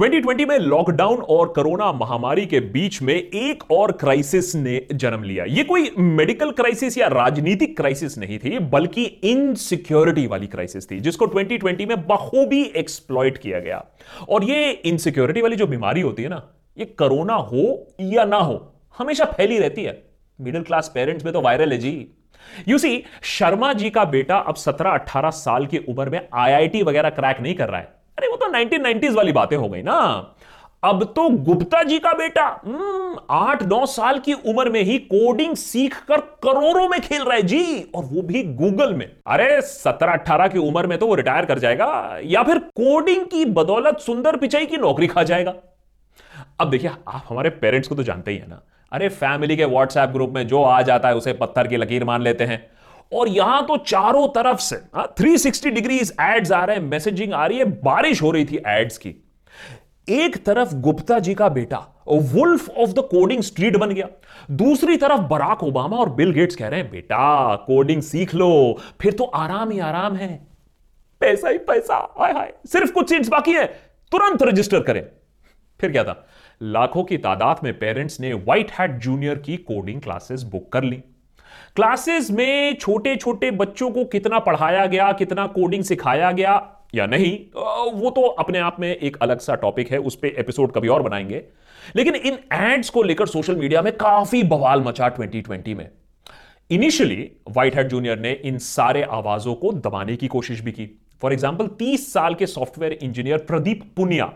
2020 में लॉकडाउन और कोरोना महामारी के बीच में एक और क्राइसिस ने जन्म लिया। ये कोई मेडिकल क्राइसिस या राजनीतिक क्राइसिस नहीं थी, बल्कि इनसिक्योरिटी वाली क्राइसिस थी, जिसको 2020 में बखूबी एक्सप्लॉइट किया गया। और ये इनसिक्योरिटी वाली जो बीमारी होती है ना, ये कोरोना हो या ना हो, हमेशा फैली रहती है। मिडिल क्लास पेरेंट्स में तो वायरल है जी। यू सी शर्मा जी का बेटा अब 17-18 साल की उम्र में आईआईटी वगैरह क्रैक नहीं कर रहा है। अरे वो तो 1990s वाली बातें हो गई ना। अब तो गुप्ता जी का बेटा हम्म, आठ नौ साल की उम्र में ही कोडिंग सीख कर करोड़ों में खेल रहा है जी और वो भी गूगल में। अरे सत्रह अठारह की उम्र में तो वो रिटायर कर जाएगा या फिर कोडिंग की बदौलत सुंदर पिचाई की नौकरी खा जाएगा। अब देखिए आप हमारे पेरेंट्स को तो जानते ही है ना। अरे फैमिली के व्हाट्सएप ग्रुप में जो आ जाता है उसे पत्थर की लकीर मान लेते हैं। और यहाँ तो चारों तरफ़ से 360 डिग्रीज एड्स आ रहे हैं मैसेजिंग आ रही है, बारिश हो रही थी एड्स की। एक तरफ़ गुप्ता जी का बेटा wolf of the coding street बन गया। दूसरी तरफ़ बराक ओबामा और बिल गेट्स कह रहे हैं, बेटा कोडिंग सीख लो, फिर तो आराम ही आराम है। पैसा ही पैसा, हाय हाय, सिर्फ़ कुछ सीट्स बाकी है, तुरंत रजिस्टर करें। फिर क्या था? लाखों की तादाद में पेरेंट्स ने व्हाइट हैट जूनियर की कोडिंग क्लासेस बुक कर ली। क्लासेस में छोटे छोटे बच्चों को कितना पढ़ाया गया, कितना कोडिंग सिखाया गया या नहीं वो तो अपने आप में एक अलग सा टॉपिक है, उस पर एपिसोड कभी और बनाएँगे। लेकिन इन एड्स को लेकर सोशल मीडिया में काफ़ी बवाल मचा 2020 में। इनिशियली, व्हाइट हेड जूनियर ने इन सारे आवाजों को दबाने की कोशिश भी की। फॉर एग्ज़ाम्पल 30 साल के सॉफ्टवेयर इंजीनियर प्रदीप पुनिया,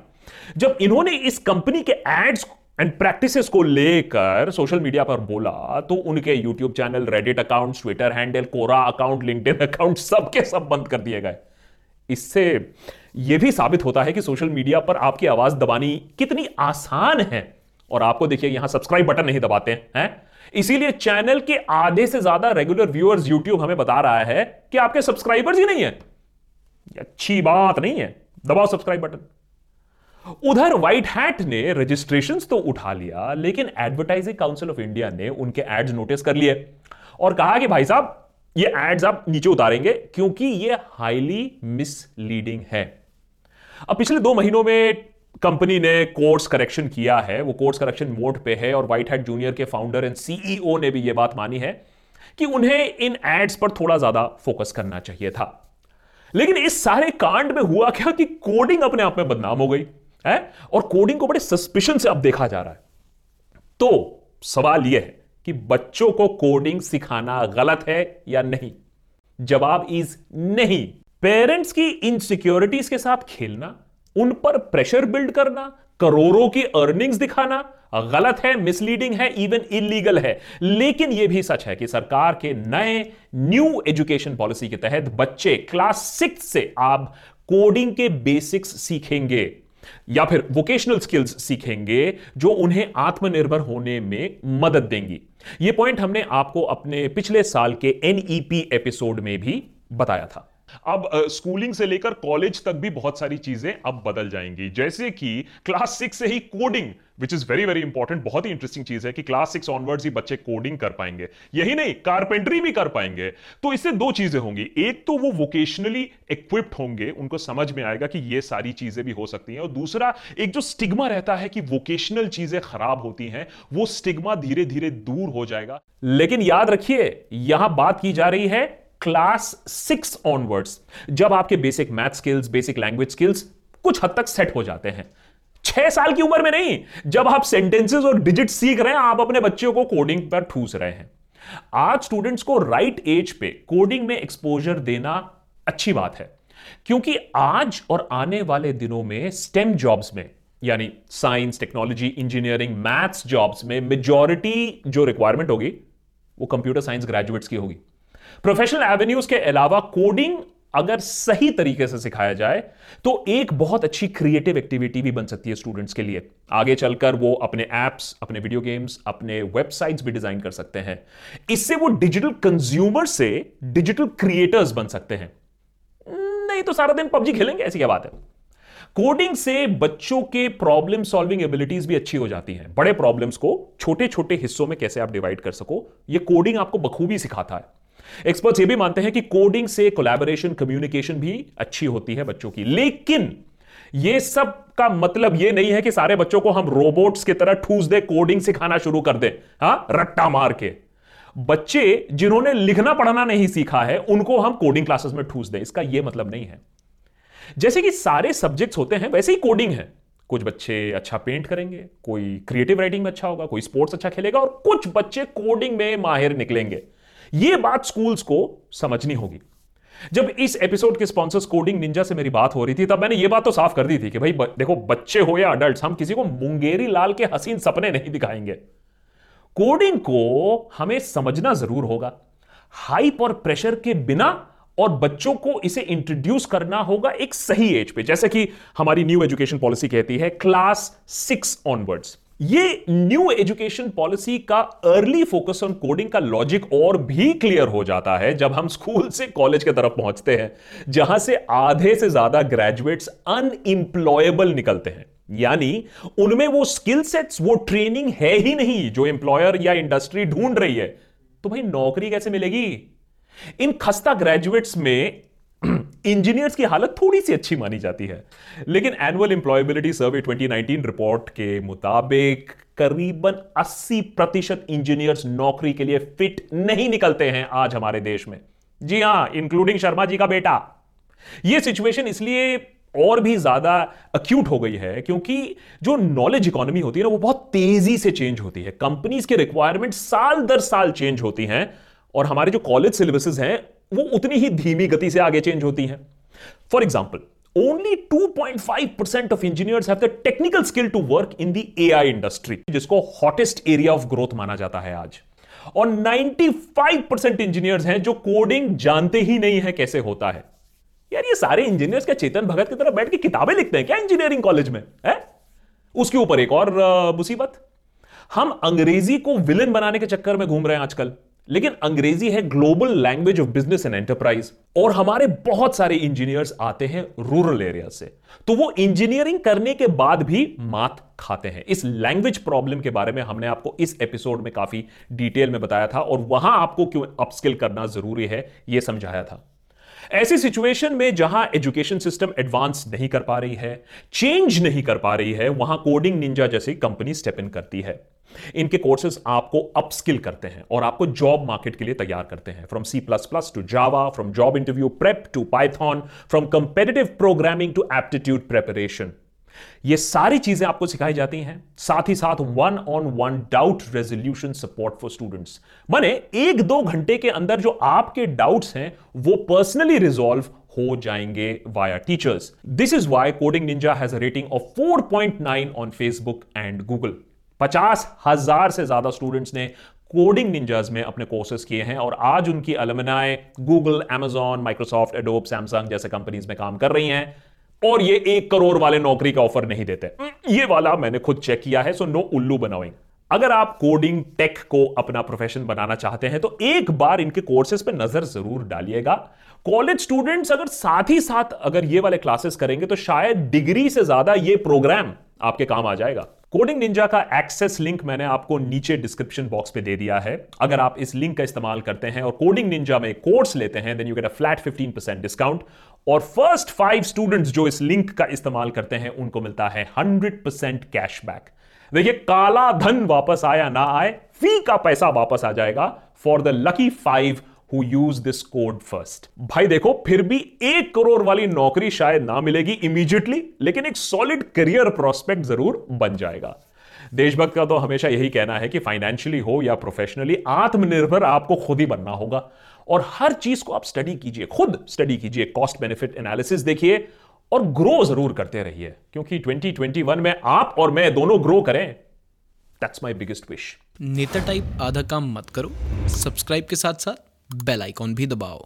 जब इन्होंने इस कंपनी के एड्स एंड प्रैक्टिसेस को लेकर सोशल मीडिया पर बोला तो उनके YouTube channel Reddit account Twitter handle Quora account LinkedIn account सबके सब बंद कर दिए गए। इससे यह भी साबित होता है कि सोशल मीडिया पर आपकी आवाज़ दबानी कितनी आसान है। और आपको देखिए, यहाँ सब्सक्राइब बटन नहीं दबाते हैं इसीलिए चैनल के आधे से ज़्यादा रेगुलर व्यूअर्स यूट्यूब हमें बता रहा है कि आपके सब्सक्राइबर्स ही नहीं है। अच्छी बात नहीं है। दबाओ सब्सक्राइब बटन उधर व्हाइट हैट ने रजिस्ट्रेशन तो उठा लिया, लेकिन एडवर्टाइजिंग काउंसिल ऑफ़ इंडिया ने उनके एड्स नोटिस कर लिए और कहा कि भाई साहब, ये एड्स आप नीचे उतारेंगे क्योंकि ये हाईली मिसलीडिंग है। अब पिछले दो महीनों में कंपनी ने कोर्स करेक्शन किया है, वो कोर्स करेक्शन मोड पे है और व्हाइट हैट जूनियर के फाउंडर एंड सीईओ ने भी ये बात मानी है कि उन्हें इन एड्स पर थोड़ा ज़्यादा फोकस करना चाहिए था। लेकिन इस सारे कांड में हुआ क्या कि कोडिंग अपने आप में बदनाम हो गई? है? और कोडिंग को बड़े सस्पिशन से अब देखा जा रहा है। तो सवाल यह है कि बच्चों को कोडिंग सिखाना गलत है या नहीं? जवाब इज़ नहीं। पेरेंट्स की इनसिक्योरिटीज के साथ खेलना, उन पर प्रेशर बिल्ड करना, करोड़ों की अर्निंग्स दिखाना गलत है मिसलीडिंग है इवन इलीगल है। लेकिन यह भी सच है कि सरकार के नए न्यू एजुकेशन पॉलिसी के तहत बच्चे क्लास सिक्स से आप कोडिंग के बेसिक्स सीखेंगे। या फिर वोकेशनल स्किल्स सीखेंगे जो उन्हें आत्मनिर्भर होने में मदद देंगी। यह पॉइंट हमने आपको अपने पिछले साल के एनईपी एपिसोड में भी बताया था। अब स्कूलिंग से लेकर कॉलेज तक भी बहुत सारी चीज़ें अब बदल जाएँगी। जैसे कि क्लास सिक्स से ही coding which is very very important बहुत ही इंटरेस्टिंग चीज़ है कि क्लास सिक्स ऑनवर्ड्स ही बच्चे कोडिंग कर पाएँगे। यही नहीं कारपेंट्री भी कर पाएँगे। तो इससे दो चीज़ें होंगी। एक तो वो वोकेशनली इक्विप्ड होंगे, उनको समझ में आएगा कि ये सारी चीज़ें भी हो सकती हैं। और दूसरा, एक जो स्टिग्मा रहता है कि वोकेशनल चीज़ें खराब होती हैं, वो स्टिग्मा धीरे धीरे दूर हो जाएगा। लेकिन याद रखिए, यहाँ बात की जा रही है क्लास सिक्स ऑनवर्ड्स जब आपके basic math skills basic language skills कुछ हद तक सेट हो जाते हैं। छह साल की उम्र में नहीं, जब आप सेंटेंसेस और डिजिट सीख रहे हैं, आप अपने बच्चों को कोडिंग पर ठूस रहे हैं। आज स्टूडेंट्स को राइट एज पे कोडिंग में एक्सपोजर देना अच्छी बात है, क्योंकि आज और आने वाले दिनों में स्टेम जॉब्स में, यानी science technology engineering maths jobs में मेजॉरिटी जो रिक्वायरमेंट होगी, वो कंप्यूटर साइंस ग्रेजुएट्स की होगी। प्रोफेशनल एवेन्यूज के अलावा कोडिंग अगर सही तरीके से सिखाया जाए तो एक बहुत अच्छी क्रिएटिव एक्टिविटी भी बन सकती है स्टूडेंट्स के लिए। आगे चलकर वो अपने एप्स अपने वीडियो गेम्स अपने वेबसाइट्स भी डिज़ाइन कर सकते हैं। इससे वो डिजिटल कंज्यूमर से डिजिटल क्रिएटर्स बन सकते हैं। नहीं तो सारा दिन पबजी खेलेंगे, ऐसी क्या बात है? कोडिंग से बच्चों के प्रॉब्लम सॉल्विंग एबिलिटीज भी अच्छी हो जाती हैं। बड़े प्रॉब्लम्स को छोटे छोटे हिस्सों में कैसे आप डिवाइड कर सको, ये कोडिंग आपको बखूबी सिखाता है। एक्सपर्ट्स ये भी मानते हैं कि कोडिंग से कोलैबोरेशन कम्युनिकेशन भी अच्छी होती है बच्चों की। लेकिन ये सब का मतलब ये नहीं है कि सारे बच्चों को हम रोबोट्स की तरह ठूस दे कोडिंग सिखाना शुरू कर दे। हा, रट्टा मार के। बच्चे जिन्होंने लिखना, पढ़ना नहीं सीखा है, उनको हम कोडिंग क्लासेस में ठूस दे। इसका यह मतलब नहीं है। जैसे कि सारे सब्जेक्ट्स होते हैं, वैसे ही कोडिंग है। कुछ बच्चे अच्छा पेंट करेंगे, कोई क्रिएटिव राइटिंग में अच्छा होगा, कोई स्पोर्ट्स अच्छा खेलेगा और कुछ बच्चे कोडिंग में माहिर निकलेंगे। यह बात स्कूल्स को समझनी होगी। जब इस एपिसोड के स्पॉन्सर्स कोडिंग निंजा से मेरी बात हो रही थी तब मैंने यह बात तो साफ़ कर दी थी कि भाई ब, देखो बच्चे हो या अडल्ट हम किसी को मुंगेरी लाल के हसीन सपने नहीं दिखाएँगे। कोडिंग को हमें समझना ज़रूर होगा। हाइप और प्रेशर के बिना और बच्चों को इसे इंट्रोड्यूस करना होगा एक सही एज पे। जैसे कि हमारी न्यू एजुकेशन पॉलिसी कहती है क्लास सिक्स ऑनवर्ड्स ये न्यू एजुकेशन पॉलिसी का अर्ली फोकस ऑन कोडिंग का लॉजिक और भी क्लियर हो जाता है जब हम स्कूल से कॉलेज की तरफ़ पहुँचते हैं, जहाँ से आधे से ज़्यादा ग्रेजुएट्स अनएम्प्लॉयबल निकलते हैं। यानी उनमें वो स्किल सेट्स वो ट्रेनिंग है ही नहीं जो एम्प्लॉयर या इंडस्ट्री ढूंढ रही है। तो भाई नौकरी कैसे मिलेगी? इन खस्ता ग्रेजुएट्स में इंजीनियर्स की हालत थोड़ी सी अच्छी मानी जाती है। लेकिन एनुअल इंप्लॉयबिलिटी सर्वे 2019 रिपोर्ट के मुताबिक करीबन 80 प्रतिशत इंजीनियर्स नौकरी के लिए फिट नहीं निकलते हैं आज हमारे देश में। जी हाँ इंक्लूडिंग शर्मा जी का बेटा। यह सिचुएशन इसलिए और भी ज़्यादा अक्यूट हो गई है क्योंकि जो नॉलेज इकोनॉमी होती है ना, वो बहुत तेज़ी से चेंज होती है। कंपनीज़ के रिक्वायरमेंट साल दर साल चेंज होती हैं। और हमारे जो कॉलेज सिलेबसेस हैं, वो उतनी ही धीमी गति से आगे चेंज होती हैं। For example only 2.5 percent of engineers have the technical skill to work in the AI industry जिसको हॉटेस्ट एरिया ऑफ़ ग्रोथ माना जाता है आज। और 95 परसेंट इंजीनियर्स हैं जो कोडिंग जानते ही नहीं है कैसे होता है। यार, ये सारे इंजीनियर्स क्या चेतन भगत की तरह बैठ के किताबें लिखते हैं क्या इंजीनियरिंग कॉलेज में, है? उसके ऊपर एक और मुसीबत। हम अंग्रेज़ी को विलन बनाने के चक्कर में घूम रहे हैं आजकल। लेकिन अंग्रेज़ी है global language of business and enterprise, और हमारे बहुत सारे इंजीनियर्स आते हैं रूरल एरिया से। तो वो इंजीनियरिंग करने के बाद भी मात खाते हैं। इस लैंग्वेज प्रॉब्लम के बारे में हमने आपको इस एपिसोड में काफ़ी डिटेल में बताया था, और वहाँ आपको क्यों अपस्किल करना ज़रूरी है यह समझाया था। ऐसी सिचुएशन में जहाँ एजुकेशन सिस्टम एडवांस नहीं कर पा रही है, चेंज नहीं कर पा रही है, वहाँ कोडिंग निंजा जैसी कंपनी स्टेप इन करती है। इनके कोर्सेज आपको अपस्किल करते हैं और आपको जॉब मार्केट के लिए तैयार करते हैं। From C plus plus to Java from job interview prep to Python from competitive programming to aptitude preparation ये सारी चीज़ें आपको सिखाई जाती हैं। साथ ही साथ one on one doubt resolution support for students माने एक दो घंटे के अंदर जो आपके डाउट्स हैं, वो पर्सनली रिजॉल्व हो जाएँगे via teachers this is why Coding Ninja has rating of 4.9 on Facebook and Google पचास हज़ार से ज़्यादा स्टूडेंट्स ने कोडिंग निंजाज में अपने कोर्सेज किए हैं और आज उनकी alumnae Google Amazon Microsoft Adobe Samsung जैसे कंपनीज़ में काम कर रही हैं और ये एक करोड़ वाले नौकरी का ऑफ़र नहीं देते। ये वाला मैंने खुद चेक किया है सो नो उल्लू बनाओ अगर आप कोडिंग टेक को अपना प्रोफेशन बनाना चाहते हैं तो एक बार इनके कोर्सेज पे नज़र ज़रूर डालिएगा। कॉलेज स्टूडेंट्स अगर साथ ही साथ अगर ये वाले क्लासेस करेंगे तो शायद डिग्री से ज़्यादा ये प्रोग्राम आपके काम आ जाएगा। कोडिंग निंजा का एक्सेस लिंक मैंने आपको नीचे डिस्क्रिप्शन बॉक्स पे दे दिया है। अगर आप इस लिंक का इस्तेमाल करते हैं और कोडिंग निंजा में कोर्स लेते हैं then you get a flat 15% discount और फ़र्स्ट फाइव स्टूडेंट्स जो इस लिंक का इस्तेमाल करते हैं, उनको मिलता है 100% कैशबैक देखिए, काला धन वापस आया ना आए फ़ी का पैसा वापस आ जाएगा। For the lucky five who use this code first भाई देखो, फिर भी एक करोड़ वाली नौकरी शायद ना मिलेगी इमीजिएटली लेकिन एक सॉलिड करियर प्रोस्पेक्ट ज़रूर बन जाएगा। देशभक्त का तो हमेशा यही कहना है कि फाइनेंशियली हो या प्रोफेशनली आत्मनिर्भर आपको खुद ही बनना होगा। और हर चीज़ को आप स्टडी कीजिए, खुद स्टडी कीजिए कॉस्ट बेनिफिट एनालिसिस देखिए और ग्रो ज़रूर करते रहिए। क्योंकि 2021 में आप और मैं दोनों ग्रो करें दैट्स माय बिगेस्ट विश नेता टाइप आधा काम मत करो सब्सक्राइब के साथ साथ बेल आइकॉन भी दबाओ।